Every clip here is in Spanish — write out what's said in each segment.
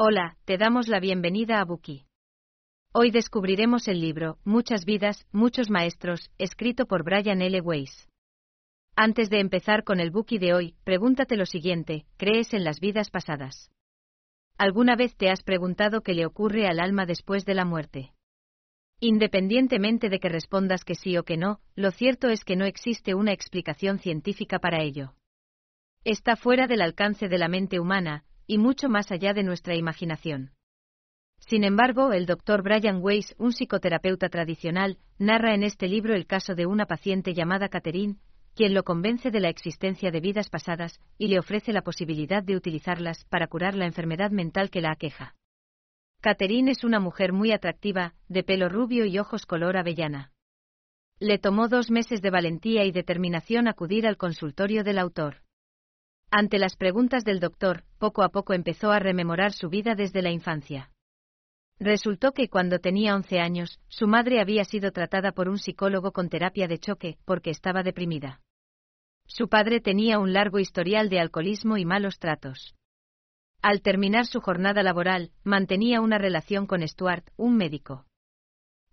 Hola, te damos la bienvenida a Buki. Hoy descubriremos el libro Muchas vidas, muchos maestros, escrito por Brian L. Weiss. Antes de empezar con el Buki de hoy, pregúntate lo siguiente, ¿crees en las vidas pasadas? ¿Alguna vez te has preguntado qué le ocurre al alma después de la muerte? Independientemente de que respondas que sí o que no, lo cierto es que no existe una explicación científica para ello. Está fuera del alcance de la mente humana, y mucho más allá de nuestra imaginación. Sin embargo, el doctor Brian Weiss, un psicoterapeuta tradicional, narra en este libro el caso de una paciente llamada Catherine, quien lo convence de la existencia de vidas pasadas y le ofrece la posibilidad de utilizarlas para curar la enfermedad mental que la aqueja. Catherine es una mujer muy atractiva, de pelo rubio y ojos color avellana. Le tomó dos meses de valentía y determinación acudir al consultorio del autor. Ante las preguntas del doctor, poco a poco empezó a rememorar su vida desde la infancia. Resultó que cuando tenía 11 años, su madre había sido tratada por un psicólogo con terapia de choque, porque estaba deprimida. Su padre tenía un largo historial de alcoholismo y malos tratos. Al terminar su jornada laboral, mantenía una relación con Stuart, un médico.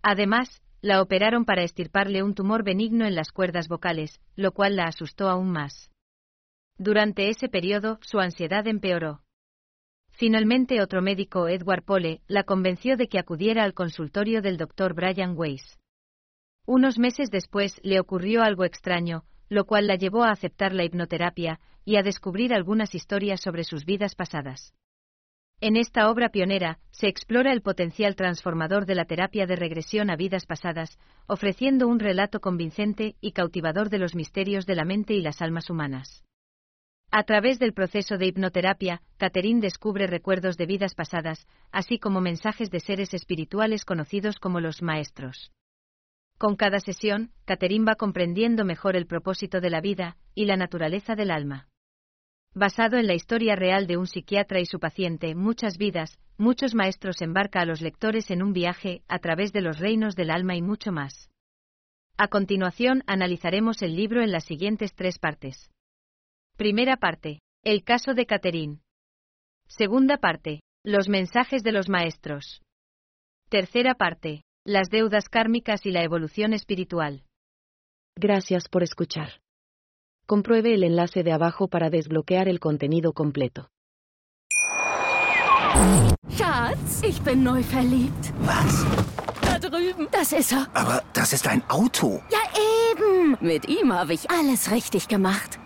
Además, la operaron para estirparle un tumor benigno en las cuerdas vocales, lo cual la asustó aún más. Durante ese periodo, su ansiedad empeoró. Finalmente, otro médico, Edward Pole, la convenció de que acudiera al consultorio del doctor Brian Weiss. Unos meses después le ocurrió algo extraño, lo cual la llevó a aceptar la hipnoterapia y a descubrir algunas historias sobre sus vidas pasadas. En esta obra pionera, se explora el potencial transformador de la terapia de regresión a vidas pasadas, ofreciendo un relato convincente y cautivador de los misterios de la mente y las almas humanas. A través del proceso de hipnoterapia, Catherine descubre recuerdos de vidas pasadas, así como mensajes de seres espirituales conocidos como los maestros. Con cada sesión, Catherine va comprendiendo mejor el propósito de la vida y la naturaleza del alma. Basado en la historia real de un psiquiatra y su paciente, Muchas vidas, muchos maestros embarca a los lectores en un viaje a través de los reinos del alma y mucho más. A continuación, analizaremos el libro en las siguientes tres partes. Primera parte. El caso de Catherine. Segunda parte. Los mensajes de los maestros. Tercera parte. Las deudas kármicas y la evolución espiritual. Gracias por escuchar. Compruebe el enlace de abajo para desbloquear el contenido completo. Schatz, ich bin neu verliebt. Was? Da drüben. Das ist er. Aber das ist ein Auto. Ja, eben. Mit ihm habe ich alles richtig gemacht.